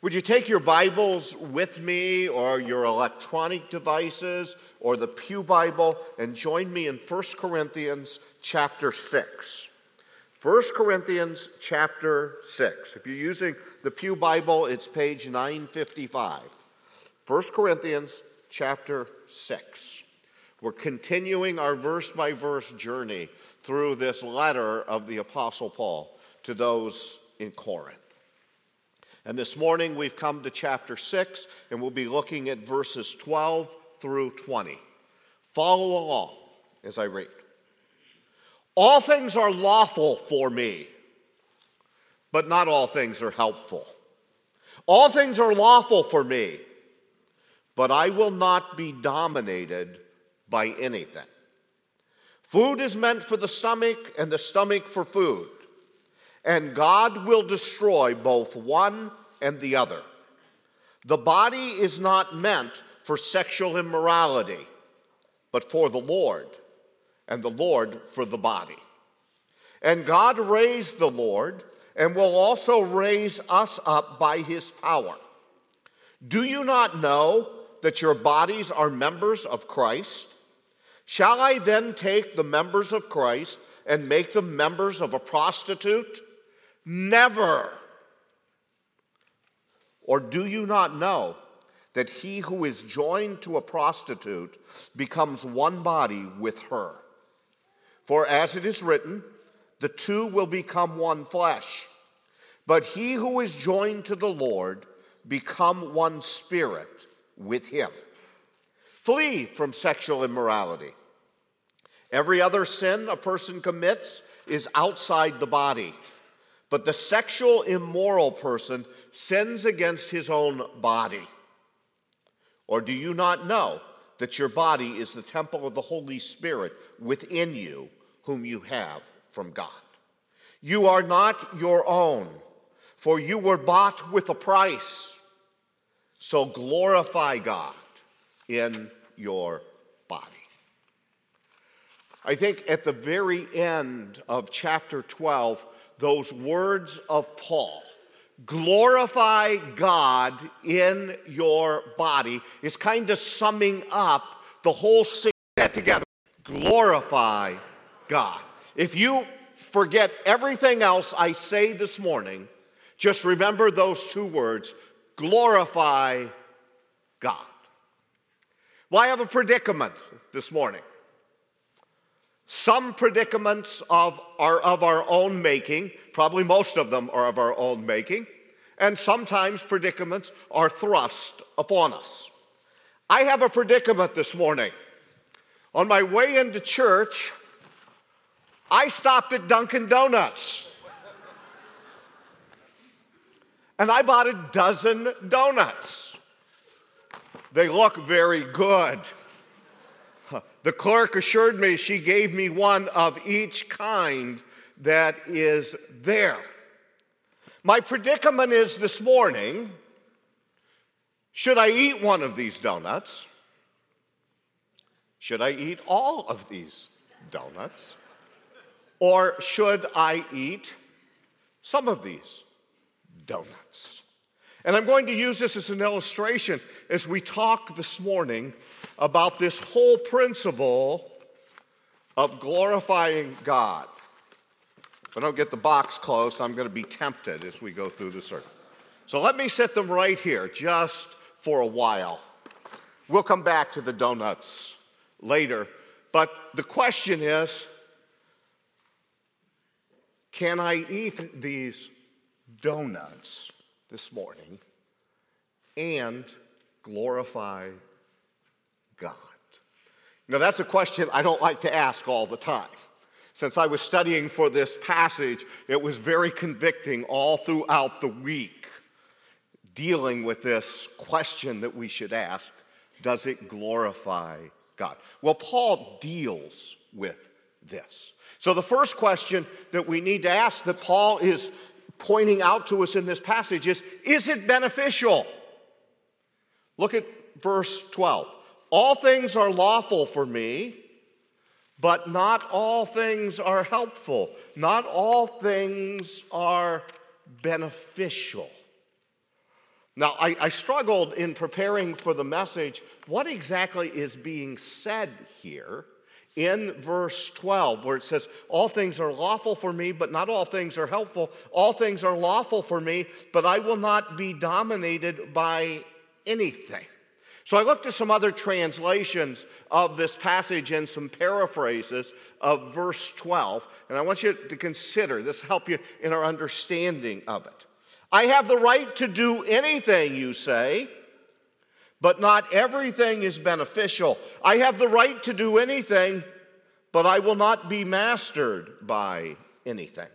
Would you take your Bibles with me or your electronic devices or the Pew Bible and join me in 1 Corinthians chapter 6? 1 Corinthians chapter 6. If you're using the Pew Bible, it's page 955. 1 Corinthians chapter 6. We're continuing our verse by verse journey through this letter of the Apostle Paul to those in Corinth. And this morning we've come to chapter 6, and we'll be looking at verses 12 through 20. Follow along as I read. All things are lawful for me, but not all things are helpful. All things are lawful for me, but I will not be dominated by anything. Food is meant for the stomach, and the stomach for food and God will destroy both one and the other. The body is not meant for sexual immorality, but for the Lord, and the Lord for the body. And God raised the Lord and will also raise us up by his power. Do you not know that your bodies are members of Christ? Shall I then take the members of Christ and make them members of a prostitute? Never. Or do you not know that he who is joined to a prostitute becomes one body with her? For as it is written, the two will become one flesh. But he who is joined to the Lord become one spirit with him. Flee from sexual immorality. Every other sin a person commits is outside the body but the sexual immoral person sins against his own body. Or do you not know that your body is the temple of the Holy Spirit within you, whom you have from God? You are not your own, for you were bought with a price. So glorify God in your body. I think at the very end of chapter 12, those words of Paul glorify God in your body is kind of summing up the whole sing that together. Glorify God. If you forget everything else I say this morning, just remember those two words glorify God. Well, I have a predicament this morning. Some predicaments of, are of our own making, probably most of them are of our own making, and sometimes predicaments are thrust upon us. I have a predicament this morning. On my way into church, I stopped at Dunkin' Donuts. And I bought a dozen donuts. They look very good. The clerk assured me she gave me one of each kind that is there. My predicament is this morning should I eat one of these donuts? Should I eat all of these donuts? Or should I eat some of these donuts? And I'm going to use this as an illustration as we talk this morning about this whole principle of glorifying God. If I don't get the box closed, I'm going to be tempted as we go through the sermon. So let me set them right here just for a while. We'll come back to the donuts later. But the question is can I eat these donuts this morning and glorify God? Now, that's a question I don't like to ask all the time. Since I was studying for this passage, it was very convicting all throughout the week, dealing with this question that we should ask Does it glorify God? Well, Paul deals with this. So, the first question that we need to ask that Paul is pointing out to us in this passage is Is it beneficial? Look at verse 12. All things are lawful for me, but not all things are helpful. Not all things are beneficial. Now, I, I, struggled in preparing for the message. What exactly is being said here in verse 12, where it says, All things are lawful for me, but not all things are helpful. All things are lawful for me, but I will not be dominated by anything. So I looked at some other translations of this passage and some paraphrases of verse 12, and I want you to consider this help you in our understanding of it. I have the right to do anything, you say, but not everything is beneficial. I have the right to do anything, but I will not be mastered by anything.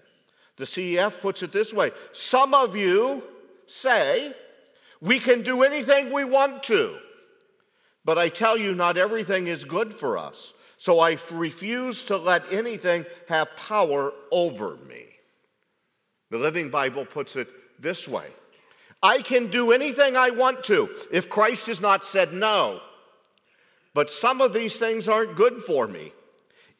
The CEV puts it this way Some of you say, we can do anything we want to, but I tell you, not everything is good for us. So I refuse to let anything have power over me. The Living Bible puts it this way I can do anything I want to if Christ has not said no. But some of these things aren't good for me.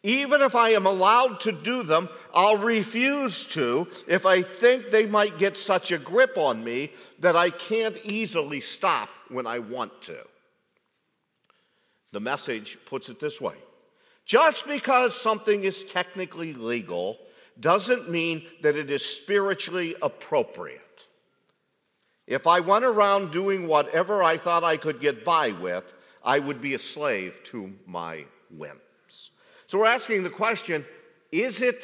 Even if I am allowed to do them, I'll refuse to if I think they might get such a grip on me that I can't easily stop when I want to. The message puts it this way just because something is technically legal doesn't mean that it is spiritually appropriate. If I went around doing whatever I thought I could get by with, I would be a slave to my whims. So we're asking the question is it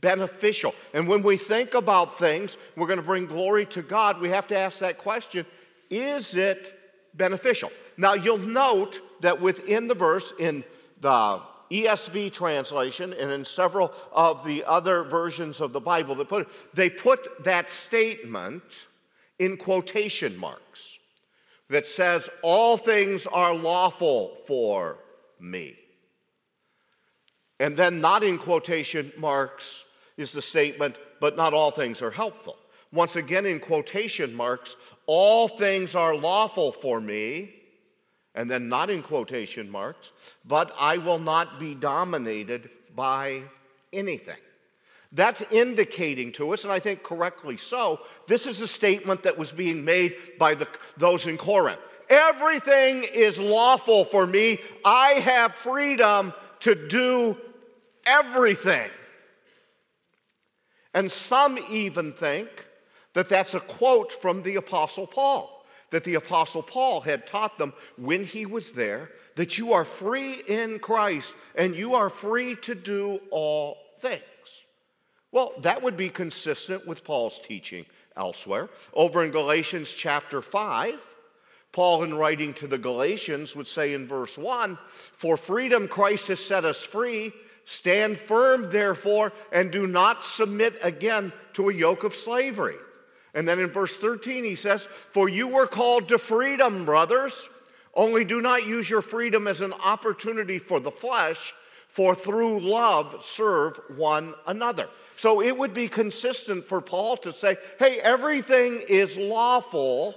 beneficial? And when we think about things, we're going to bring glory to God, we have to ask that question is it beneficial? Now you'll note that within the verse, in the ESV translation and in several of the other versions of the Bible, that put, it, they put that statement in quotation marks that says, All things are lawful for me. And then, not in quotation marks, is the statement, But not all things are helpful. Once again, in quotation marks, All things are lawful for me. And then, not in quotation marks, but I will not be dominated by anything. That's indicating to us, and I think correctly so, this is a statement that was being made by the, those in Corinth. Everything is lawful for me. I have freedom to do everything. And some even think that that's a quote from the Apostle Paul, that the Apostle Paul had taught them when he was there that you are free in Christ and you are free to do all things. Well, that would be consistent with Paul's teaching elsewhere. Over in Galatians chapter 5, Paul, in writing to the Galatians, would say in verse 1 For freedom Christ has set us free. Stand firm, therefore, and do not submit again to a yoke of slavery. And then in verse 13, he says, For you were called to freedom, brothers. Only do not use your freedom as an opportunity for the flesh, for through love serve one another. So it would be consistent for Paul to say, hey, everything is lawful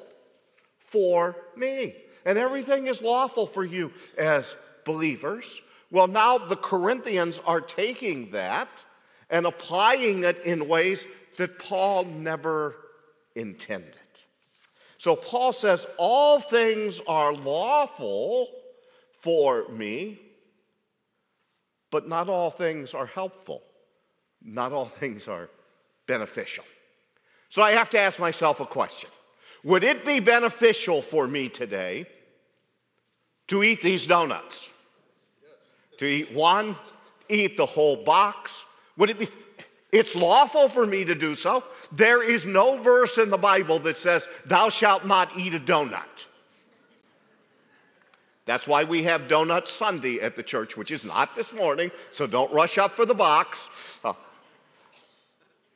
for me, and everything is lawful for you as believers. Well, now the Corinthians are taking that and applying it in ways that Paul never intended. So Paul says, All things are lawful for me, but not all things are helpful not all things are beneficial. So I have to ask myself a question Would it be beneficial for me today to eat these donuts? To eat one, eat the whole box? Would it be? It's lawful for me to do so. There is no verse in the Bible that says, Thou shalt not eat a donut. That's why we have Donut Sunday at the church, which is not this morning, so don't rush up for the box. Uh,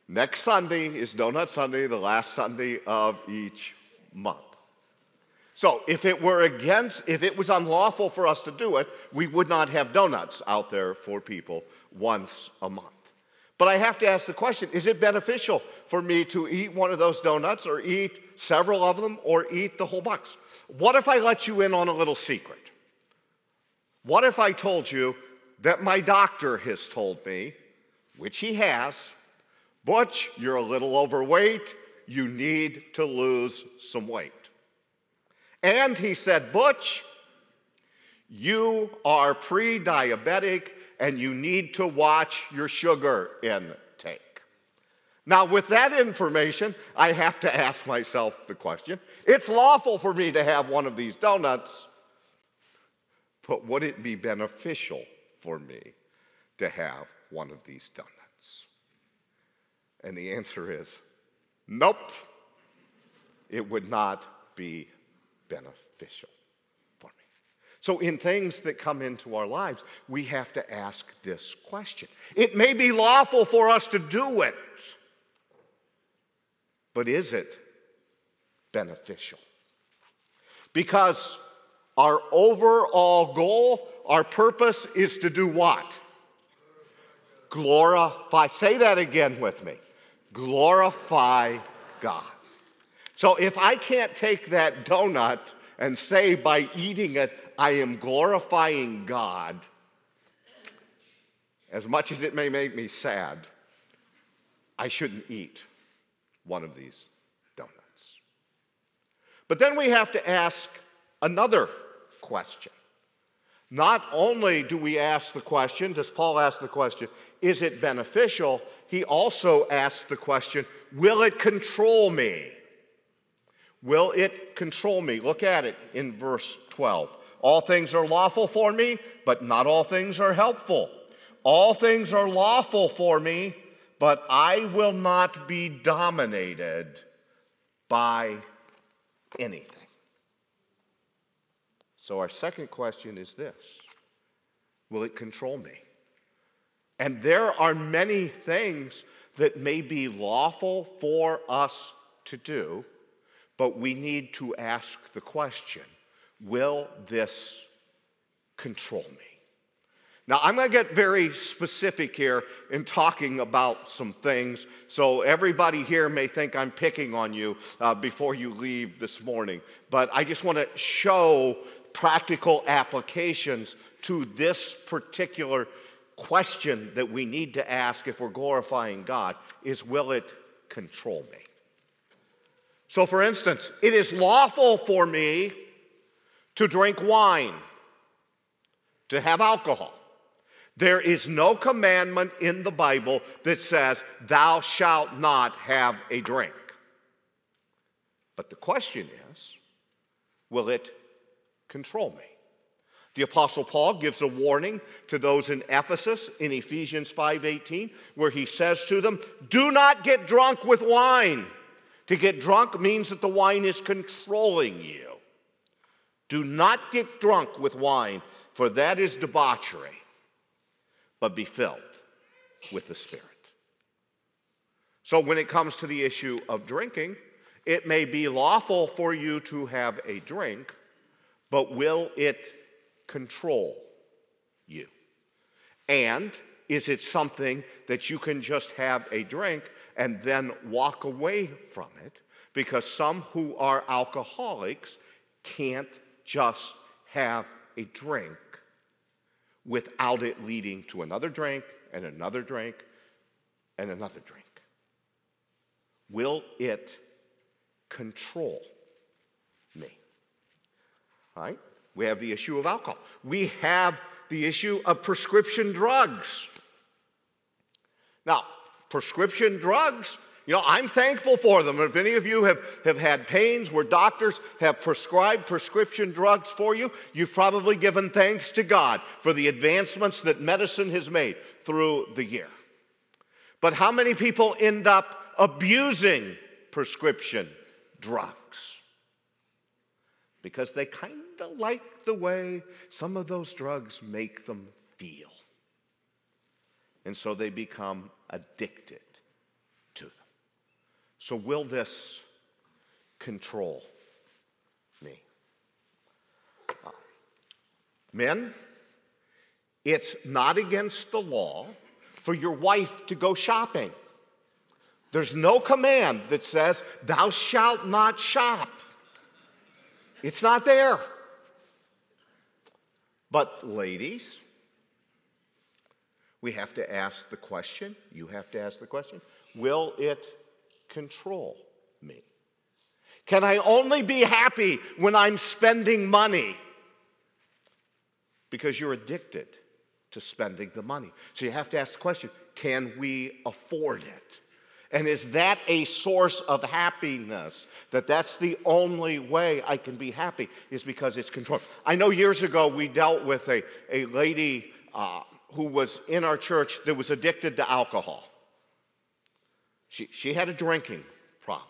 Next Sunday is Donut Sunday, the last Sunday of each month. So, if it were against, if it was unlawful for us to do it, we would not have donuts out there for people once a month. But I have to ask the question is it beneficial for me to eat one of those donuts or eat several of them or eat the whole box? What if I let you in on a little secret? What if I told you that my doctor has told me, which he has, Butch, you're a little overweight. You need to lose some weight. And he said, Butch, you are pre diabetic and you need to watch your sugar intake. Now, with that information, I have to ask myself the question it's lawful for me to have one of these donuts, but would it be beneficial for me to have one of these donuts? And the answer is nope, it would not be beneficial. So, in things that come into our lives, we have to ask this question. It may be lawful for us to do it, but is it beneficial? Because our overall goal, our purpose is to do what? Glorify. Say that again with me. Glorify God. So if I can't take that donut and say by eating it, I am glorifying God, as much as it may make me sad, I shouldn't eat one of these donuts. But then we have to ask another question. Not only do we ask the question, does Paul ask the question, is it beneficial? He also asks the question, will it control me? Will it control me? Look at it in verse 12. All things are lawful for me, but not all things are helpful. All things are lawful for me, but I will not be dominated by anything. So, our second question is this Will it control me? And there are many things that may be lawful for us to do but we need to ask the question will this control me? Now, I'm going to get very specific here in talking about some things, so everybody here may think I'm picking on you uh, before you leave this morning. But I just want to show practical applications to this particular question that we need to ask if we're glorifying God is will it control me? So, for instance, it is lawful for me to drink wine, to have alcohol. There is no commandment in the Bible that says, Thou shalt not have a drink. But the question is, will it control me? The apostle Paul gives a warning to those in Ephesus in Ephesians 5:18 where he says to them, "Do not get drunk with wine." To get drunk means that the wine is controlling you. Do not get drunk with wine, for that is debauchery, but be filled with the Spirit. So, when it comes to the issue of drinking, it may be lawful for you to have a drink, but will it control you? And is it something that you can just have a drink and then walk away from it because some who are alcoholics can't just have a drink without it leading to another drink and another drink and another drink. Will it control me? All right? We have the issue of alcohol. We have the issue of prescription drugs. Now, prescription drugs. You know, I'm thankful for them. If any of you have, have had pains where doctors have prescribed prescription drugs for you, you've probably given thanks to God for the advancements that medicine has made through the year. But how many people end up abusing prescription drugs? Because they kind of like the way some of those drugs make them feel. And so they become addicted. So, will this control me? Uh, men, it's not against the law for your wife to go shopping. There's no command that says, Thou shalt not shop. It's not there. But, ladies, we have to ask the question, you have to ask the question, will it control me? Can I only be happy when I'm spending money? Because you're addicted to spending the money. So you have to ask the question can we afford it? And is that a source of happiness? That that's the only way I can be happy is because it's controlled. I know years ago we dealt with a, a lady uh, who was in our church that was addicted to alcohol. She, she had a drinking problem.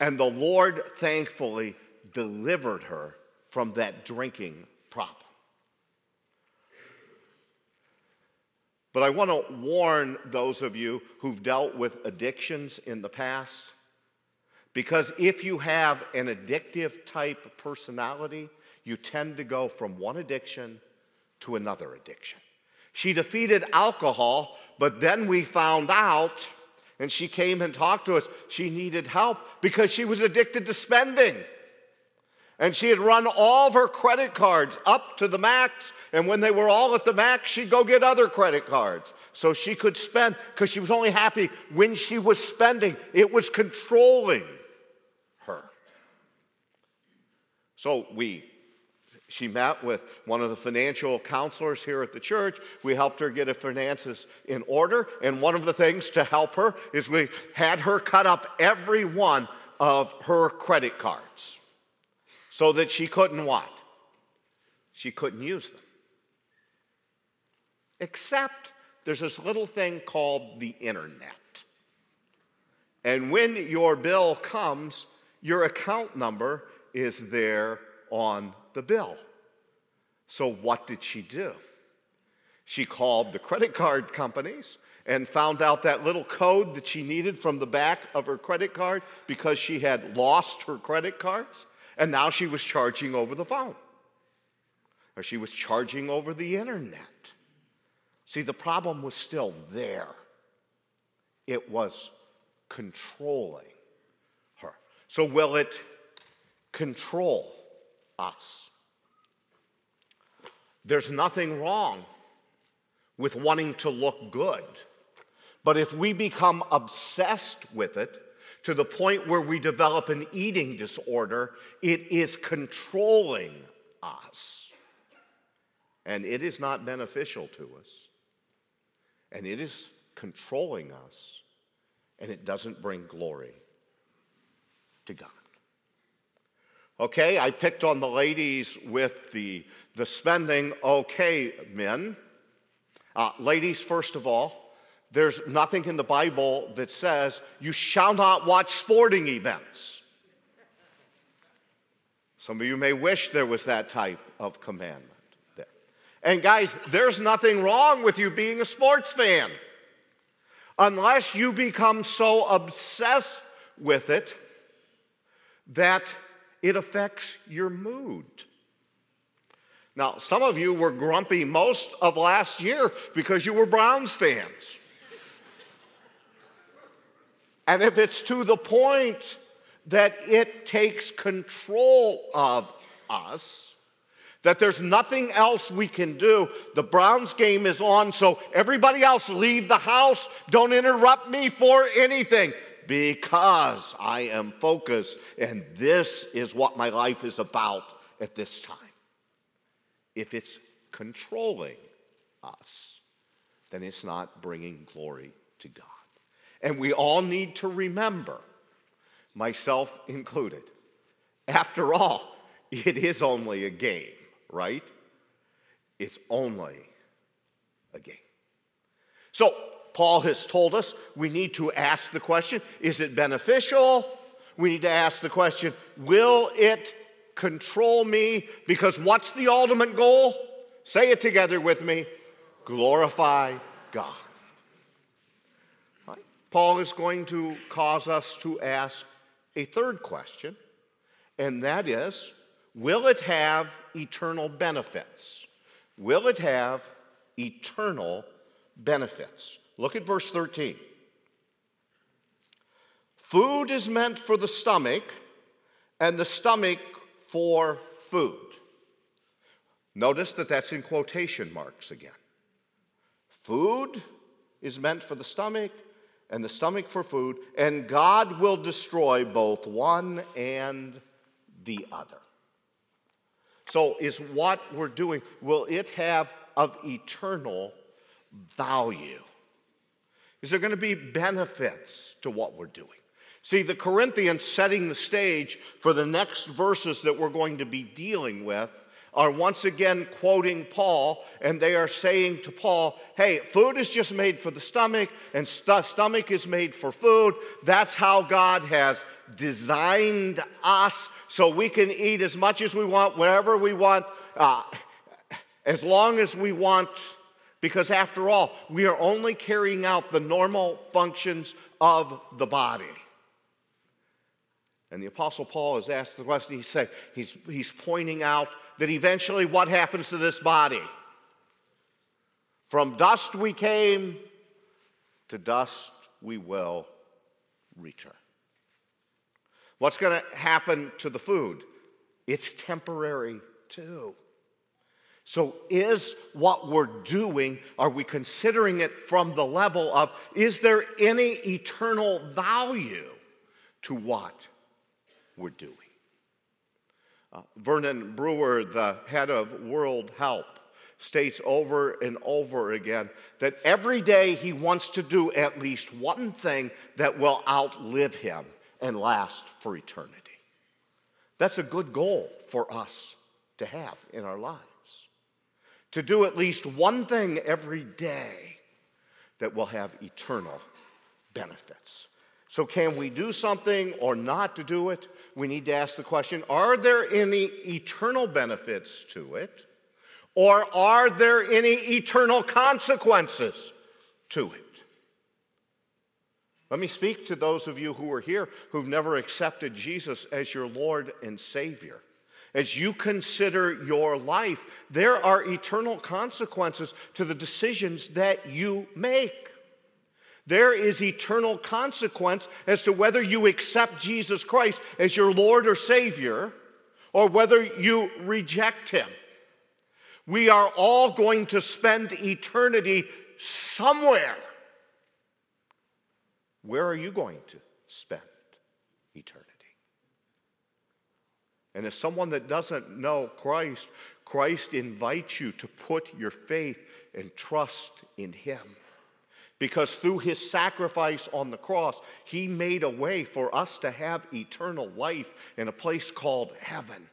And the Lord thankfully delivered her from that drinking problem. But I want to warn those of you who've dealt with addictions in the past, because if you have an addictive type personality, you tend to go from one addiction to another addiction. She defeated alcohol, but then we found out, and she came and talked to us, she needed help because she was addicted to spending. And she had run all of her credit cards up to the max. And when they were all at the max, she'd go get other credit cards so she could spend because she was only happy when she was spending. It was controlling her. So we she met with one of the financial counselors here at the church. We helped her get her finances in order. And one of the things to help her is we had her cut up every one of her credit cards so that she couldn't what? She couldn't use them. Except there's this little thing called the internet. And when your bill comes, your account number is there on the bill. So, what did she do? She called the credit card companies and found out that little code that she needed from the back of her credit card because she had lost her credit cards. And now she was charging over the phone, or she was charging over the internet. See, the problem was still there, it was controlling her. So, will it control us? There's nothing wrong with wanting to look good. But if we become obsessed with it, to the point where we develop an eating disorder, it is controlling us. And it is not beneficial to us. And it is controlling us. And it doesn't bring glory to God. Okay, I picked on the ladies with the, the spending. Okay, men. Uh, ladies, first of all, there's nothing in the Bible that says you shall not watch sporting events. Some of you may wish there was that type of commandment there. And guys, there's nothing wrong with you being a sports fan unless you become so obsessed with it that it affects your mood. Now, some of you were grumpy most of last year because you were Browns fans. And if it's to the point that it takes control of us, that there's nothing else we can do, the Browns game is on, so everybody else leave the house. Don't interrupt me for anything because I am focused and this is what my life is about at this time. If it's controlling us, then it's not bringing glory to God. And we all need to remember, myself included, after all, it is only a game, right? It's only a game. So, Paul has told us we need to ask the question is it beneficial? We need to ask the question will it control me? Because what's the ultimate goal? Say it together with me glorify God. Paul is going to cause us to ask a third question, and that is Will it have eternal benefits? Will it have eternal benefits? Look at verse 13. Food is meant for the stomach, and the stomach for food. Notice that that's in quotation marks again. Food is meant for the stomach, and the stomach for food, and God will destroy both one and the other. So, is what we're doing, will it have of eternal value? Is there going to be benefits to what we're doing? See, the Corinthians setting the stage for the next verses that we're going to be dealing with are once again quoting Paul, and they are saying to Paul, Hey, food is just made for the stomach, and st- stomach is made for food. That's how God has designed us so we can eat as much as we want, wherever we want, uh, as long as we want, because after all, we are only carrying out the normal functions of the body. And the Apostle Paul is asked the question, he's, saying, he's, he's pointing out that eventually what happens to this body? From dust we came, to dust we will return. What's going to happen to the food? It's temporary too. So, is what we're doing, are we considering it from the level of, is there any eternal value to what we're doing? Uh, Vernon Brewer, the head of World Help, states over and over again that every day he wants to do at least one thing that will outlive him and last for eternity. That's a good goal for us to have in our lives. To do at least one thing every day that will have eternal benefits. So, can we do something or not to do it? We need to ask the question are there any eternal benefits to it? Or are there any eternal consequences to it? Let me speak to those of you who are here who've never accepted Jesus as your Lord and Savior. As you consider your life, there are eternal consequences to the decisions that you make. There is eternal consequence as to whether you accept Jesus Christ as your Lord or Savior or whether you reject Him. We are all going to spend eternity somewhere. Where are you going to spend eternity? And as someone that doesn't know Christ, Christ invites you to put your faith and trust in Him. Because through His sacrifice on the cross, He made a way for us to have eternal life in a place called heaven.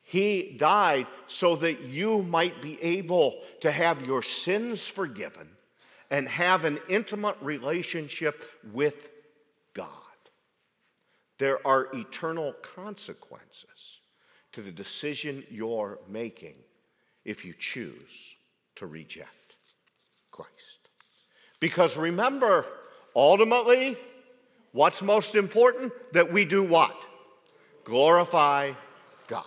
He died so that you might be able to have your sins forgiven and have an intimate relationship with. There are eternal consequences to the decision you're making if you choose to reject Christ. Because remember, ultimately, what's most important? That we do what? Glorify God.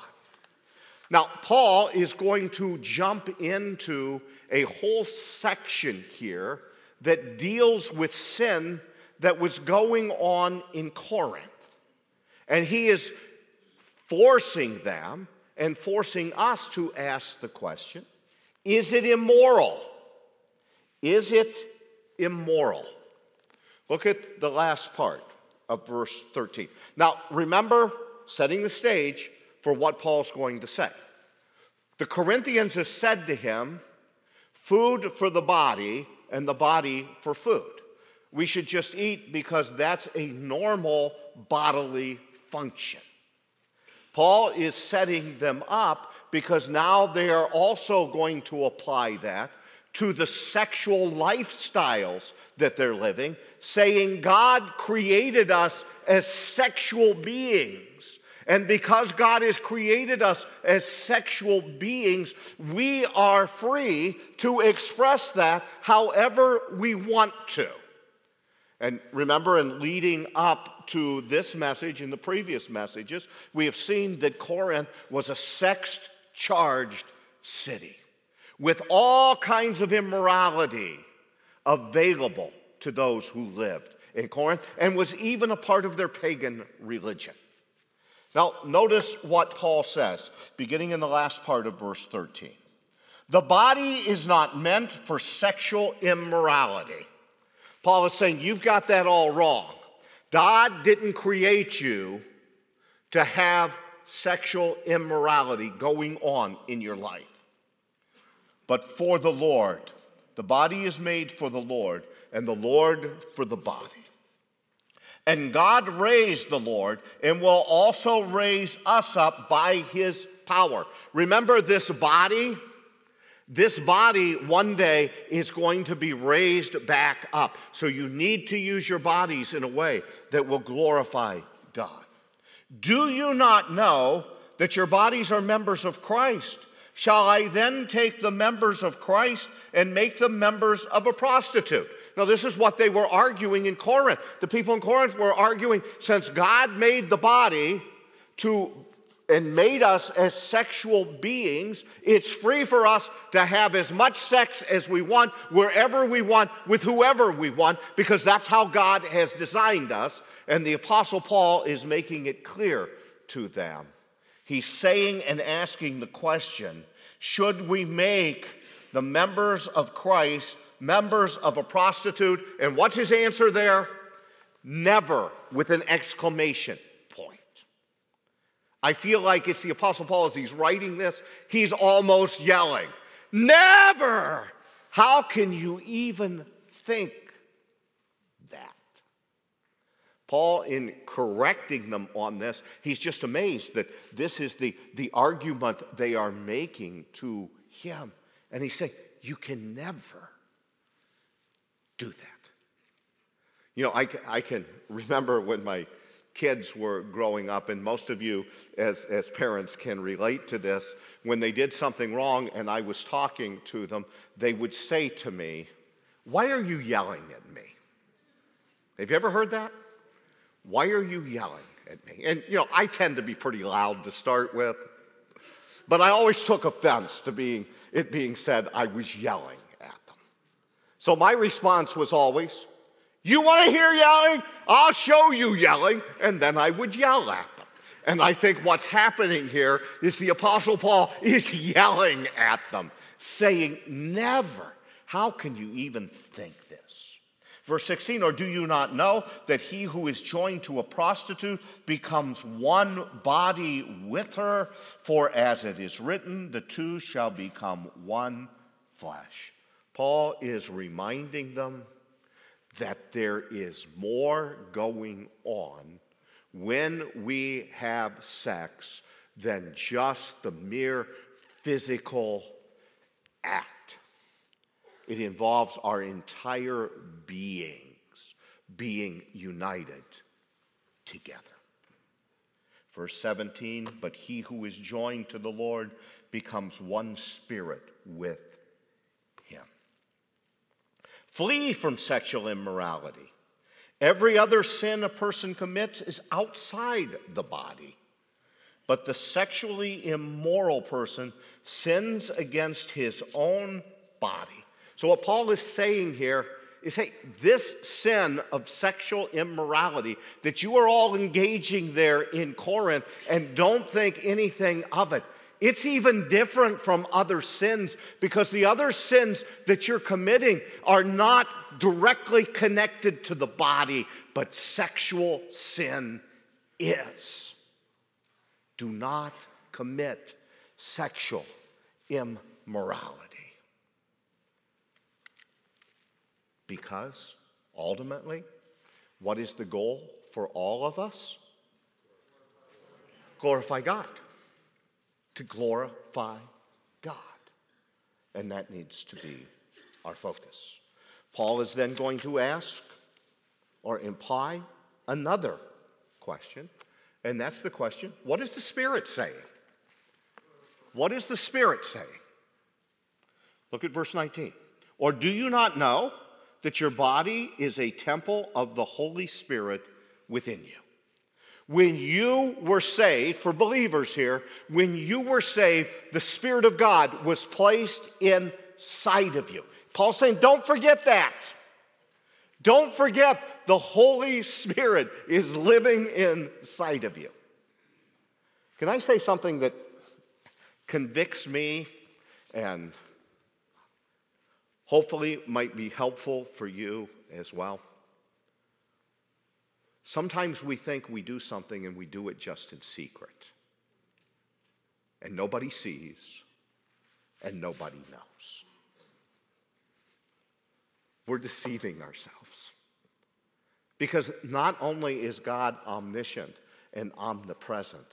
Now, Paul is going to jump into a whole section here that deals with sin that was going on in Corinth. And he is forcing them and forcing us to ask the question is it immoral? Is it immoral? Look at the last part of verse 13. Now, remember, setting the stage for what Paul's going to say. The Corinthians have said to him, food for the body and the body for food. We should just eat because that's a normal bodily function. Paul is setting them up because now they are also going to apply that to the sexual lifestyles that they're living, saying God created us as sexual beings. And because God has created us as sexual beings, we are free to express that however we want to. And remember, in leading up to this message and the previous messages, we have seen that Corinth was a sex charged city with all kinds of immorality available to those who lived in Corinth and was even a part of their pagan religion. Now, notice what Paul says, beginning in the last part of verse 13. The body is not meant for sexual immorality. Paul is saying, You've got that all wrong. God didn't create you to have sexual immorality going on in your life, but for the Lord. The body is made for the Lord, and the Lord for the body. And God raised the Lord and will also raise us up by his power. Remember this body? This body one day is going to be raised back up. So you need to use your bodies in a way that will glorify God. Do you not know that your bodies are members of Christ? Shall I then take the members of Christ and make them members of a prostitute? Now, this is what they were arguing in Corinth. The people in Corinth were arguing since God made the body to and made us as sexual beings, it's free for us to have as much sex as we want, wherever we want, with whoever we want, because that's how God has designed us. And the Apostle Paul is making it clear to them. He's saying and asking the question should we make the members of Christ members of a prostitute? And what's his answer there? Never, with an exclamation. I feel like it's the Apostle Paul as he's writing this, he's almost yelling, Never! How can you even think that? Paul, in correcting them on this, he's just amazed that this is the, the argument they are making to him. And he's saying, You can never do that. You know, I, I can remember when my kids were growing up, and most of you, as, as parents, can relate to this. When they did something wrong and I was talking to them, they would say to me, Why are you yelling at me? Have you ever heard that? Why are you yelling at me? And, you know, I tend to be pretty loud to start with, but I always took offense to being, it being said I was yelling at them. So my response was always, You want to hear yelling? I'll show you yelling. And then I would yell at them. And I think what's happening here is the Apostle Paul is yelling at them, saying, Never. How can you even think this? Verse 16, or do you not know that he who is joined to a prostitute becomes one body with her? For as it is written, the two shall become one flesh. Paul is reminding them that there is more going on when we have sex than just the mere physical act. It involves our entire beings being united together. Verse 17, but he who is joined to the Lord becomes one spirit with. Flee from sexual immorality. Every other sin a person commits is outside the body, but the sexually immoral person sins against his own body. So, what Paul is saying here is hey, this sin of sexual immorality that you are all engaging there in Corinth and don't think anything of it. It's even different from other sins because the other sins that you're committing are not directly connected to the body, but sexual sin is. Do not commit sexual immorality. Because ultimately, what is the goal for all of us? Glorify God. To glorify God. And that needs to be our focus. Paul is then going to ask or imply another question, and that's the question what is the Spirit saying? What is the Spirit saying? Look at verse 19. Or do you not know that your body is a temple of the Holy Spirit within you. When you were saved, for believers here, when you were saved, the Spirit of God was placed inside of you. Paul's saying, don't forget that. Don't forget the Holy Spirit is living inside of you. Can I say something that convicts me and hopefully might be helpful for you as well. Sometimes we think we do something and we do it just in secret. And nobody sees and nobody knows. We're deceiving ourselves. Because not only is God omniscient and omnipresent,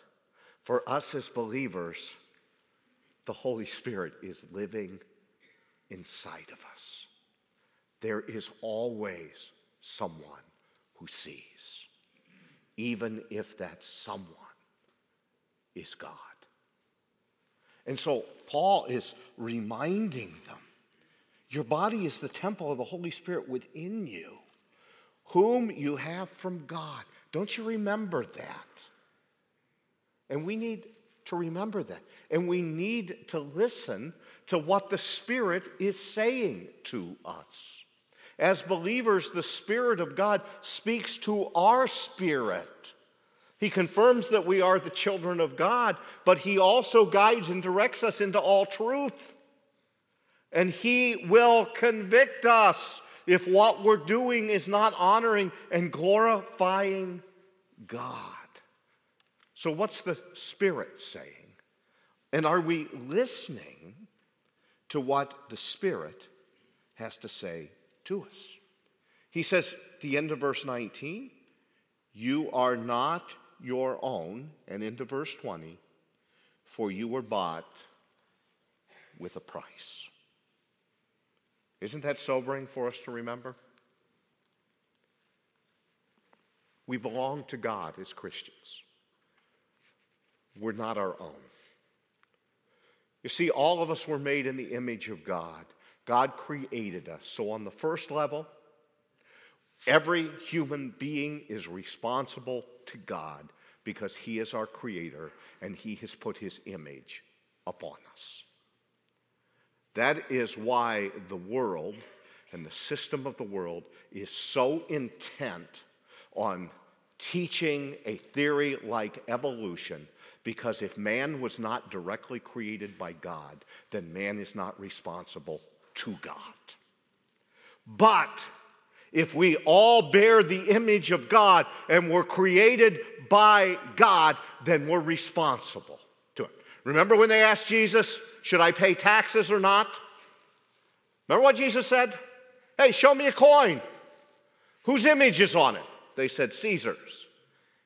for us as believers, the Holy Spirit is living inside of us. There is always someone who sees, even if that someone is God. And so Paul is reminding them your body is the temple of the Holy Spirit within you, whom you have from God. Don't you remember that? And we need to remember that. And we need to listen to what the Spirit is saying to us. As believers, the Spirit of God speaks to our spirit. He confirms that we are the children of God, but He also guides and directs us into all truth. And He will convict us if what we're doing is not honoring and glorifying God. So, what's the Spirit saying? And are we listening to what the Spirit has to say to us? He says the end of verse 19, You are not your own, and into verse 20, for you were bought with a price. Isn't that sobering for us to remember? We belong to God as Christians. We're not our own. You see, all of us were made in the image of God. God created us. So, on the first level, every human being is responsible to God because He is our creator and He has put His image upon us. That is why the world and the system of the world is so intent on teaching a theory like evolution because if man was not directly created by God, then man is not responsible to God. But if we all bear the image of God and were created by God, then we're responsible to it. Remember when they asked Jesus, Should I pay taxes or not? Remember what Jesus said? Hey, show me a coin. Whose image is on it? They said, Caesar's.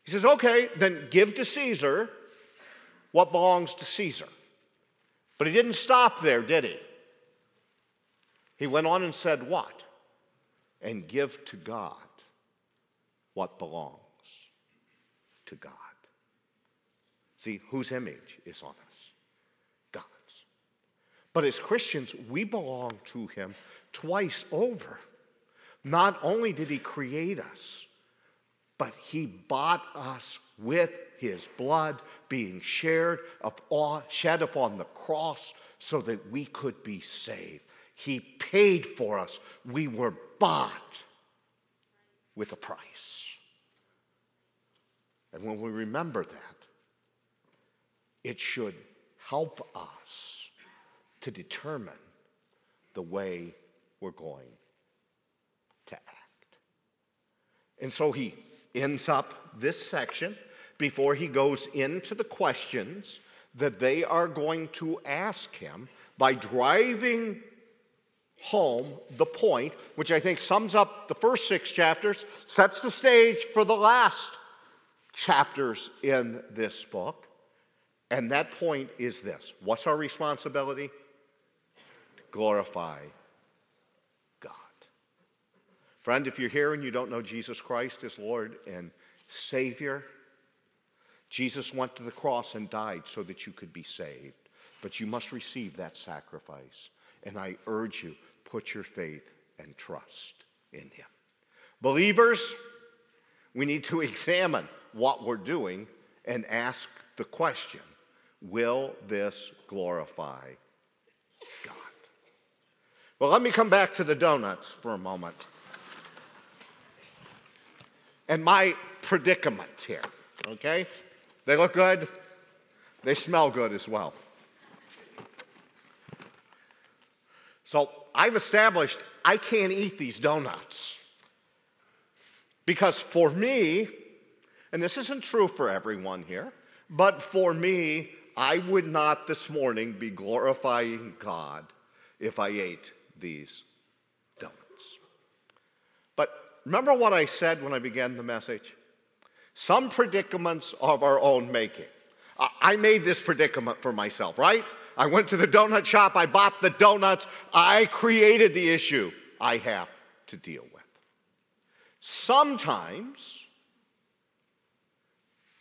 He says, Okay, then give to Caesar what belongs to Caesar. But he didn't stop there, did he? He went on and said, What? And give to God what belongs to God. See, whose image is on us? God's. But as Christians, we belong to Him twice over. Not only did He create us, but He bought us with his blood being shared upon, uh, shed upon the cross so that we could be saved. He paid for us. We were bought with a price. And when we remember that, it should help us to determine the way we're going to act. And so he ends up this section before he goes into the questions that they are going to ask him by driving home the point, which I think sums up the first six chapters, sets the stage for the last chapters in this book. And that point is this What's our responsibility? To glorify God. Friend, if you're here and you don't know Jesus Christ as Lord and Savior, Jesus went to the cross and died so that you could be saved. But you must receive that sacrifice. And I urge you, put your faith and trust in Him. Believers, we need to examine what we're doing and ask the question Will this glorify God? Well, let me come back to the donuts for a moment and my predicament here, okay? They look good, they smell good as well. So I've established I can't eat these donuts. Because for me, and this isn't true for everyone here, but for me, I would not this morning be glorifying God if I ate these donuts. But remember what I said when I began the message? Some predicaments of our own making. I made this predicament for myself, right? I went to the donut shop, I bought the donuts, I created the issue I have to deal with. Sometimes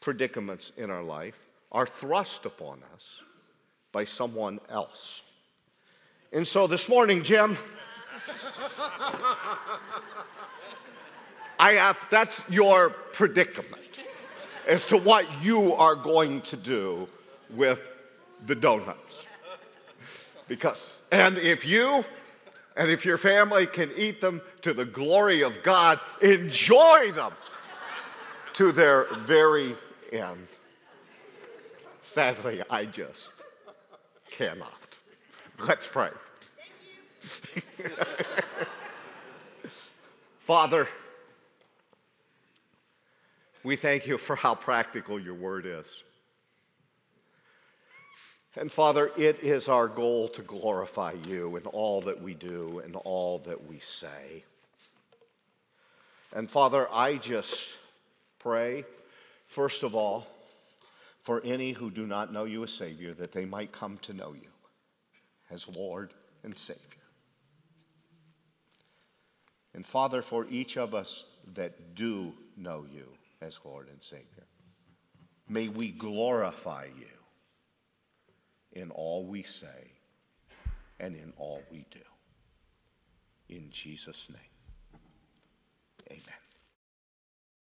predicaments in our life are thrust upon us by someone else. And so this morning, Jim, I have, that's your predicament as to what you are going to do with the donuts. Because, and if you and if your family can eat them to the glory of God, enjoy them to their very end. Sadly, I just cannot. Let's pray. Father, we thank you for how practical your word is. And Father, it is our goal to glorify you in all that we do and all that we say. And Father, I just pray, first of all, for any who do not know you as Savior, that they might come to know you as Lord and Savior. And Father, for each of us that do know you, as Lord and Savior. May we glorify you in all we say and in all we do. In Jesus' name, amen.